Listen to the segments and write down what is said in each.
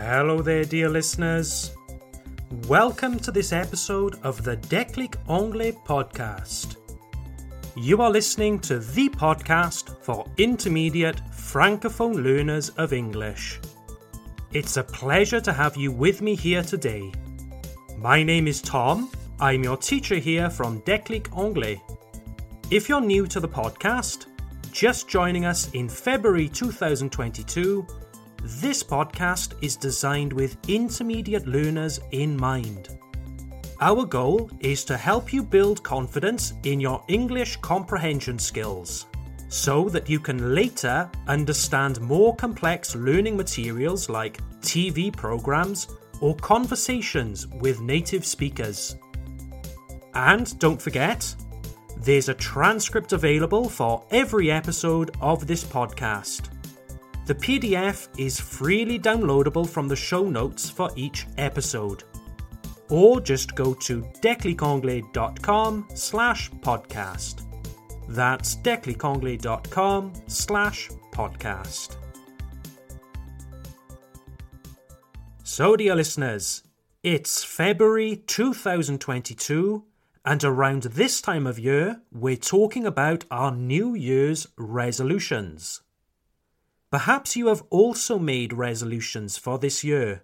Hello there, dear listeners. Welcome to this episode of the Déclic Anglais podcast. You are listening to the podcast for intermediate francophone learners of English. It's a pleasure to have you with me here today. My name is Tom. I'm your teacher here from Déclic Anglais. If you're new to the podcast, just joining us in February 2022, this podcast is designed with intermediate learners in mind. Our goal is to help you build confidence in your English comprehension skills so that you can later understand more complex learning materials like TV programs or conversations with native speakers. And don't forget, there's a transcript available for every episode of this podcast. The PDF is freely downloadable from the show notes for each episode. Or just go to declicanglais.com slash podcast. That's declicanglais.com slash podcast. So, dear listeners, it's February 2022, and around this time of year, we're talking about our New Year's resolutions. Perhaps you have also made resolutions for this year.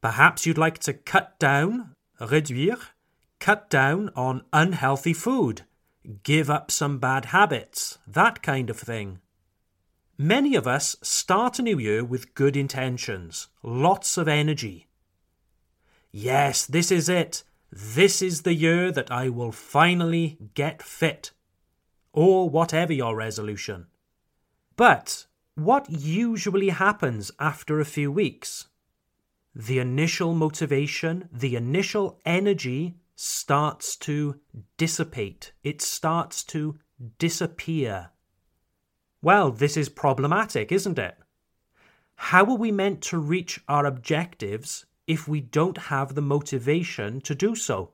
Perhaps you'd like to cut down, réduire, cut down on unhealthy food, give up some bad habits, that kind of thing. Many of us start a new year with good intentions, lots of energy. Yes, this is it. This is the year that I will finally get fit. Or whatever your resolution. But what usually happens after a few weeks? The initial motivation, the initial energy starts to dissipate. It starts to disappear. Well, this is problematic, isn't it? How are we meant to reach our objectives if we don't have the motivation to do so?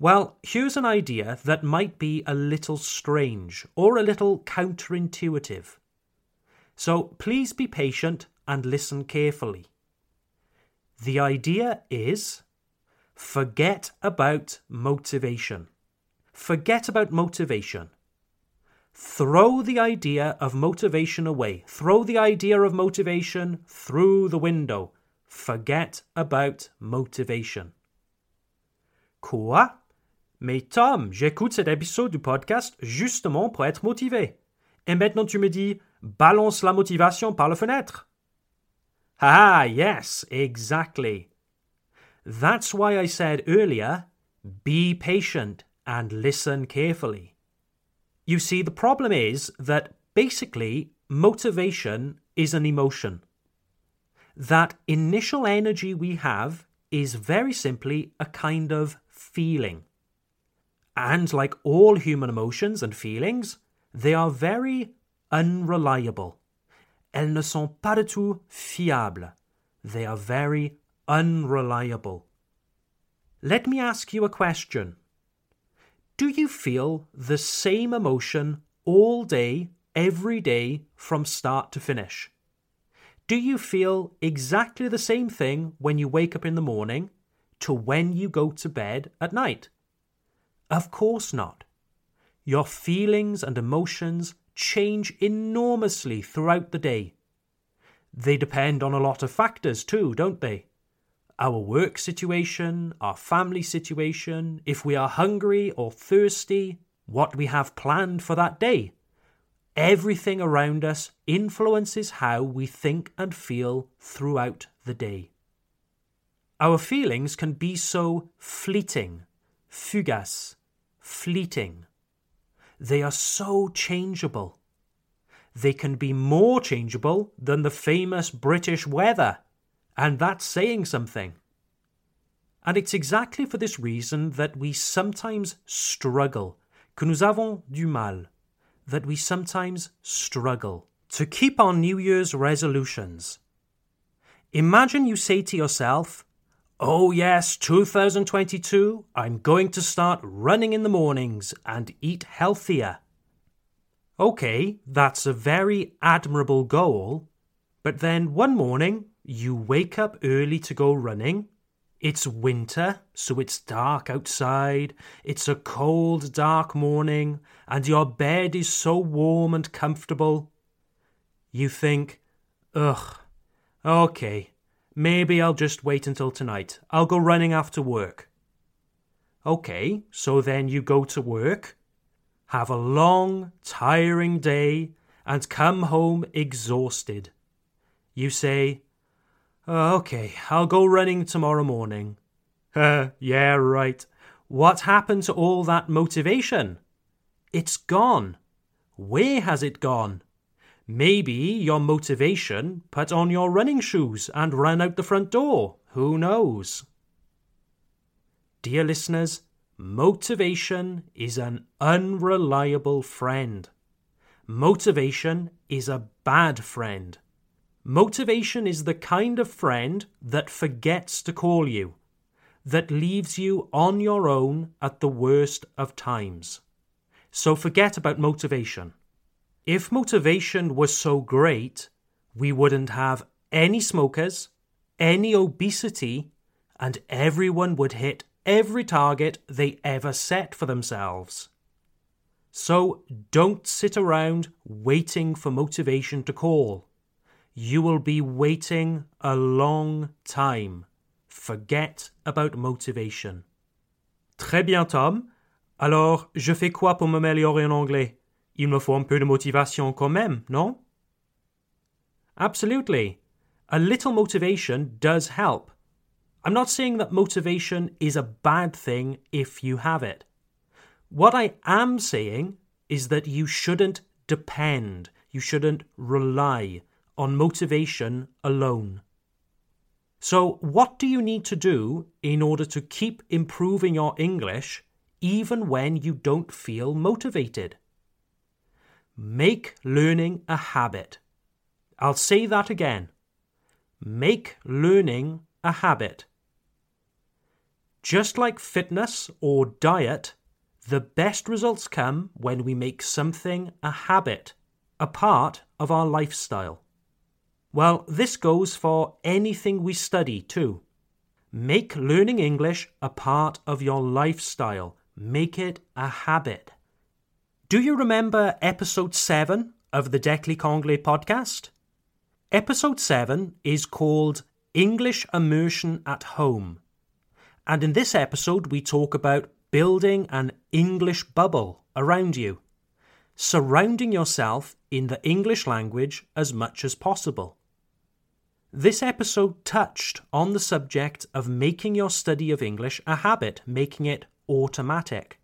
Well, here's an idea that might be a little strange or a little counterintuitive. So please be patient and listen carefully. The idea is forget about motivation. Forget about motivation. Throw the idea of motivation away. Throw the idea of motivation through the window. Forget about motivation. Quoi? Mais Tom, j'écoute cet épisode du podcast justement pour être motivé. Et maintenant tu me dis, balance la motivation par la fenêtre. Ah, yes, exactly. That's why I said earlier be patient and listen carefully. You see, the problem is that basically motivation is an emotion. That initial energy we have is very simply a kind of feeling. And like all human emotions and feelings, they are very unreliable. Elles ne sont pas du tout fiables. They are very unreliable. Let me ask you a question. Do you feel the same emotion all day, every day, from start to finish? Do you feel exactly the same thing when you wake up in the morning to when you go to bed at night? Of course not. Your feelings and emotions change enormously throughout the day. They depend on a lot of factors too, don't they? Our work situation, our family situation, if we are hungry or thirsty, what we have planned for that day. Everything around us influences how we think and feel throughout the day. Our feelings can be so fleeting, fugace, fleeting. They are so changeable. They can be more changeable than the famous British weather, and that's saying something. And it's exactly for this reason that we sometimes struggle, que nous avons du mal, that we sometimes struggle to keep our New Year's resolutions. Imagine you say to yourself, Oh, yes, 2022, I'm going to start running in the mornings and eat healthier. Okay, that's a very admirable goal, but then one morning you wake up early to go running. It's winter, so it's dark outside. It's a cold, dark morning, and your bed is so warm and comfortable. You think, ugh, okay, maybe I'll just wait until tonight. I'll go running after work. Okay, so then you go to work, have a long, tiring day, and come home exhausted. You say, uh, okay, I'll go running tomorrow morning. Yeah, right. What happened to all that motivation? It's gone. Where has it gone? Maybe your motivation put on your running shoes and ran out the front door. Who knows? Dear listeners, motivation is an unreliable friend. Motivation is a bad friend. Motivation is the kind of friend that forgets to call you, that leaves you on your own at the worst of times. So forget about motivation. If motivation was so great, we wouldn't have any smokers, any obesity, and everyone would hit every target they ever set for themselves. So don't sit around waiting for motivation to call you will be waiting a long time. Forget about motivation. Très bien, Tom. Alors, je fais quoi pour m'améliorer en anglais? Il me faut un peu de motivation quand même, non? Absolutely. A little motivation does help. I'm not saying that motivation is a bad thing if you have it. What I am saying is that you shouldn't depend, you shouldn't rely on motivation alone. So, what do you need to do in order to keep improving your English even when you don't feel motivated? Make learning a habit. I'll say that again. Make learning a habit. Just like fitness or diet, the best results come when we make something a habit, a part of our lifestyle. Well, this goes for anything we study too. Make learning English a part of your lifestyle. Make it a habit. Do you remember episode 7 of the Déclic Anglais podcast? Episode 7 is called English Immersion at Home. And in this episode, we talk about building an English bubble around you, surrounding yourself in the English language as much as possible. This episode touched on the subject of making your study of English a habit, making it automatic.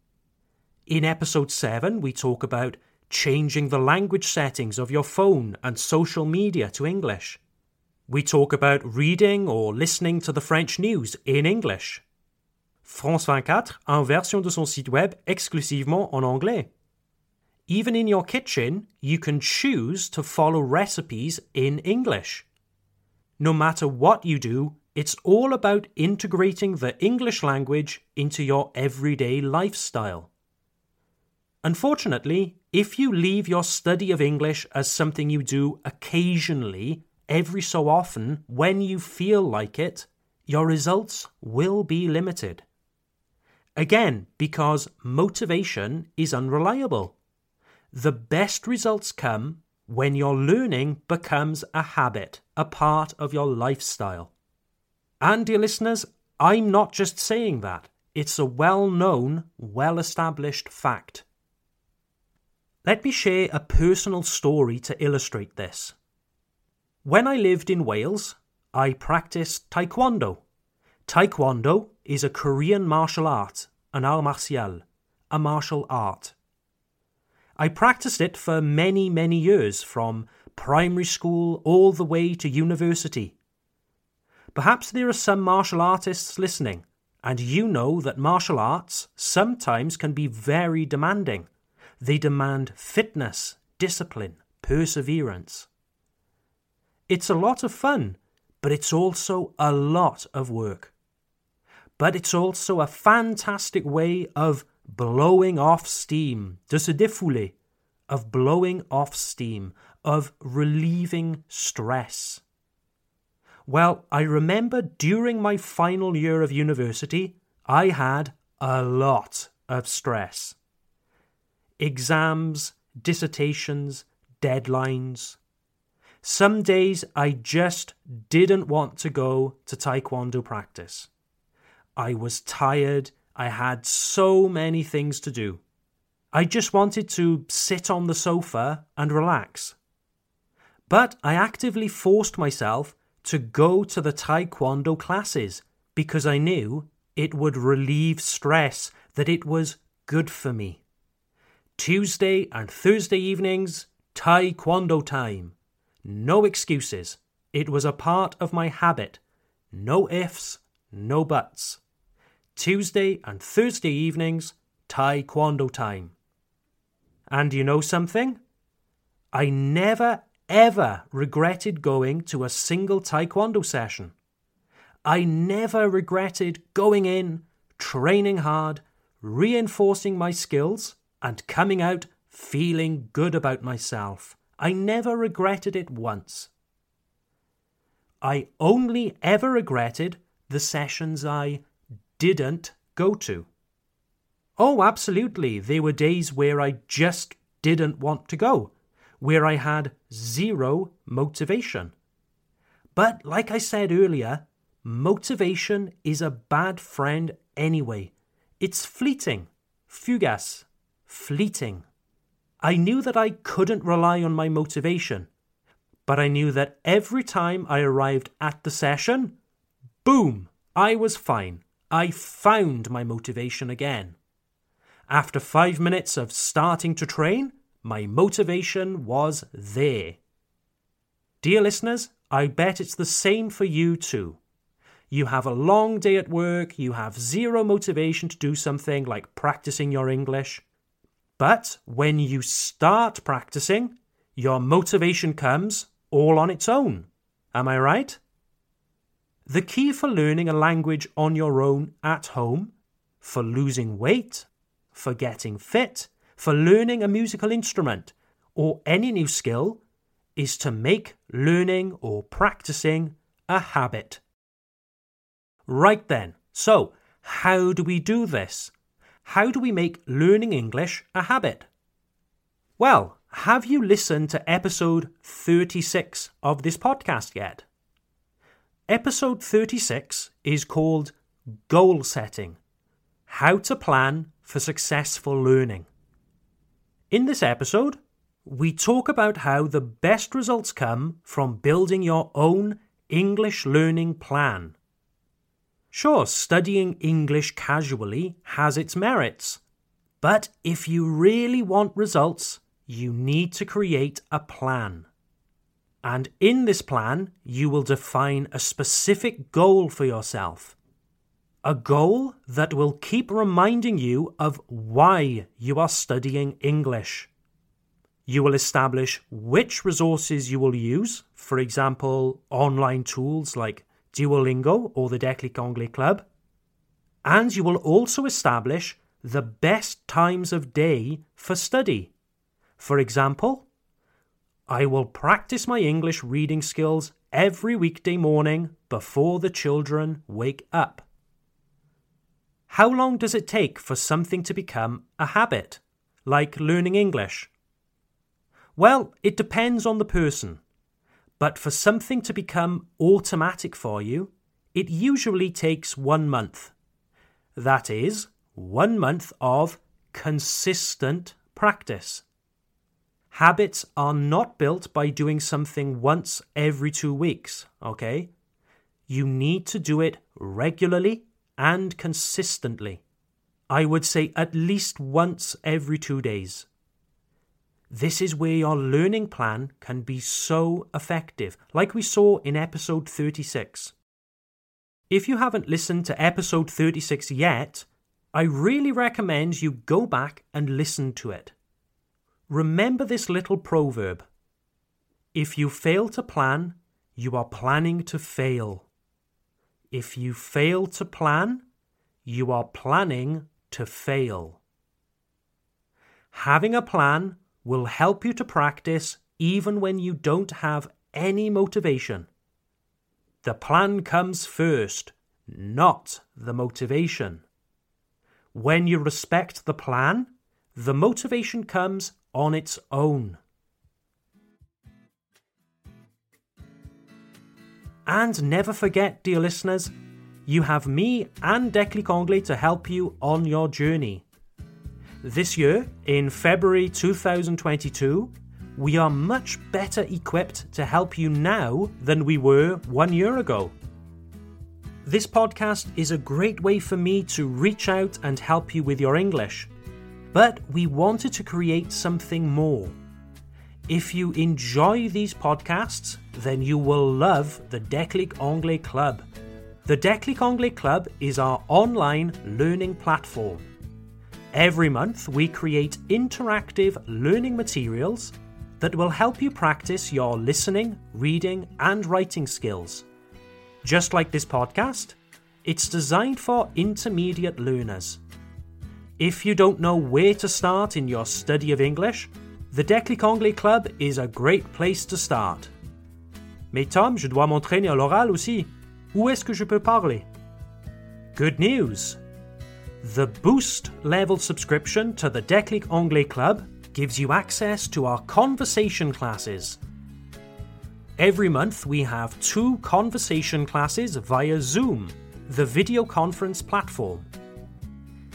In episode 7, we talk about changing the language settings of your phone and social media to English. We talk about reading or listening to the French news in English. France 24 a une version de son site web exclusivement en anglais. Even in your kitchen, you can choose to follow recipes in English. No matter what you do, it's all about integrating the English language into your everyday lifestyle. Unfortunately, if you leave your study of English as something you do occasionally, every so often, when you feel like it, your results will be limited. Again, because motivation is unreliable. The best results come when your learning becomes a habit, a part of your lifestyle. And, dear listeners, I'm not just saying that, it's a well known, well established fact. Let me share a personal story to illustrate this. When I lived in Wales, I practiced Taekwondo. Taekwondo is a Korean martial art, an art martial, a martial art. I practiced it for many, many years, from primary school all the way to university. Perhaps there are some martial artists listening, and you know that martial arts sometimes can be very demanding. They demand fitness, discipline, perseverance. It's a lot of fun, but it's also a lot of work. But it's also a fantastic way of blowing off steam, de se défouler, of blowing off steam, of relieving stress. Well, I remember during my final year of university, I had a lot of stress. Exams, dissertations, deadlines. Some days I just didn't want to go to Taekwondo practice. I was tired, I had so many things to do. I just wanted to sit on the sofa and relax. But I actively forced myself to go to the Taekwondo classes because I knew it would relieve stress, that it was good for me. Tuesday and Thursday evenings, Taekwondo time. No excuses. It was a part of my habit. No ifs, no buts. Tuesday and Thursday evenings, Taekwondo time. And you know something? I never ever regretted going to a single Taekwondo session. I never regretted going in, training hard, reinforcing my skills, and coming out feeling good about myself. I never regretted it once. I only ever regretted the sessions I didn't go to. Oh, absolutely. There were days where I just didn't want to go, where I had zero motivation. But like I said earlier, Motivation is a bad friend anyway. It's fleeting, fugace, fleeting. I knew that I couldn't rely on my motivation, but I knew that every time I arrived at the session, boom, I was fine. I found my motivation again. After five minutes of starting to train, my motivation was there. Dear listeners, I bet it's the same for you too. You have a long day at work, you have zero motivation to do something like practicing your English. But when you start practicing, your motivation comes all on its own. Am I right? The key for learning a language on your own at home, for losing weight, for getting fit, for learning a musical instrument, or any new skill, is to make learning or practicing a habit. Right then, so how do we do this? How do we make learning English a habit? Well, have you listened to episode 36 of this podcast yet? Episode 36 is called Goal Setting How to Plan for Successful Learning. In this episode, we talk about how the best results come from building your own English learning plan. Sure, studying English casually has its merits, but if you really want results, you need to create a plan. And in this plan, you will define a specific goal for yourself. A goal that will keep reminding you of why you are studying English. You will establish which resources you will use, for example, online tools like Duolingo or the Déclic Anglais Club. And you will also establish the best times of day for study. For example, I will practice my English reading skills every weekday morning before the children wake up. How long does it take for something to become a habit, like learning English? Well, it depends on the person. But for something to become automatic for you, it usually takes one month. That is, one month of consistent practice. Habits are not built by doing something once every two weeks, okay? You need to do it regularly and consistently. I would say at least once every two days. This is where your learning plan can be so effective, like we saw in episode 36. If you haven't listened to episode 36 yet, I really recommend you go back and listen to it. Remember this little proverb If you fail to plan, you are planning to fail. If you fail to plan, you are planning to fail. Having a plan will help you to practice even when you don't have any motivation. The plan comes first, not the motivation. When you respect the plan, the motivation comes on its own. And never forget, dear listeners, you have me and Déclic Anglais to help you on your journey. This year, in February 2022, we are much better equipped to help you now than we were one year ago. This podcast is a great way for me to reach out and help you with your English. But we wanted to create something more. If you enjoy these podcasts, then you will love the Déclic Anglais Club. The Déclic Anglais Club is our online learning platform. Every month, we create interactive learning materials that will help you practice your listening, reading, and writing skills. Just like this podcast, it's designed for intermediate learners. If you don't know where to start in your study of English, the Déclic Anglais Club is a great place to start. Mais Tom, je dois m'entraîner à l'oral aussi. Où est-ce que je peux parler? Good news! The Boost level subscription to the Déclic Anglais Club gives you access to our conversation classes. Every month we have two conversation classes via Zoom, the video conference platform.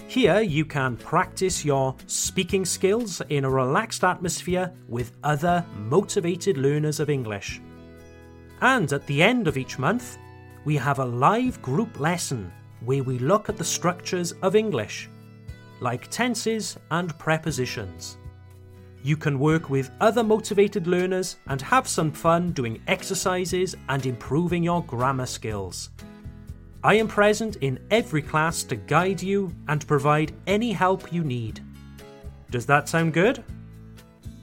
Here you can practice your speaking skills in a relaxed atmosphere with other motivated learners of English. And at the end of each month, we have a live group lesson where we look at the structures of English, like tenses and prepositions. You can work with other motivated learners and have some fun doing exercises and improving your grammar skills. I am present in every class to guide you and provide any help you need. Does that sound good?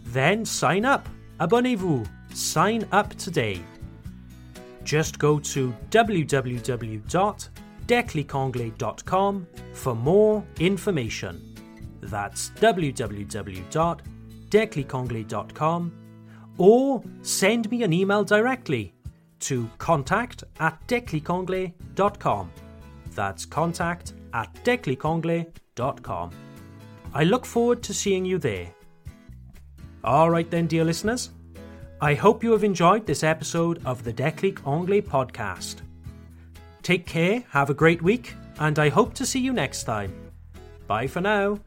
Then sign up. Abonnez-vous. Sign up today. Just go to www.declicanglais.com for more information. That's www.declicanglais.com or send me an email directly to contact at declicanglais.com. That's contact at declicanglais.com. I look forward to seeing you there. Alright then, dear listeners. I hope you have enjoyed this episode of the Déclic Anglais podcast. Take care, have a great week, and I hope to see you next time. Bye for now.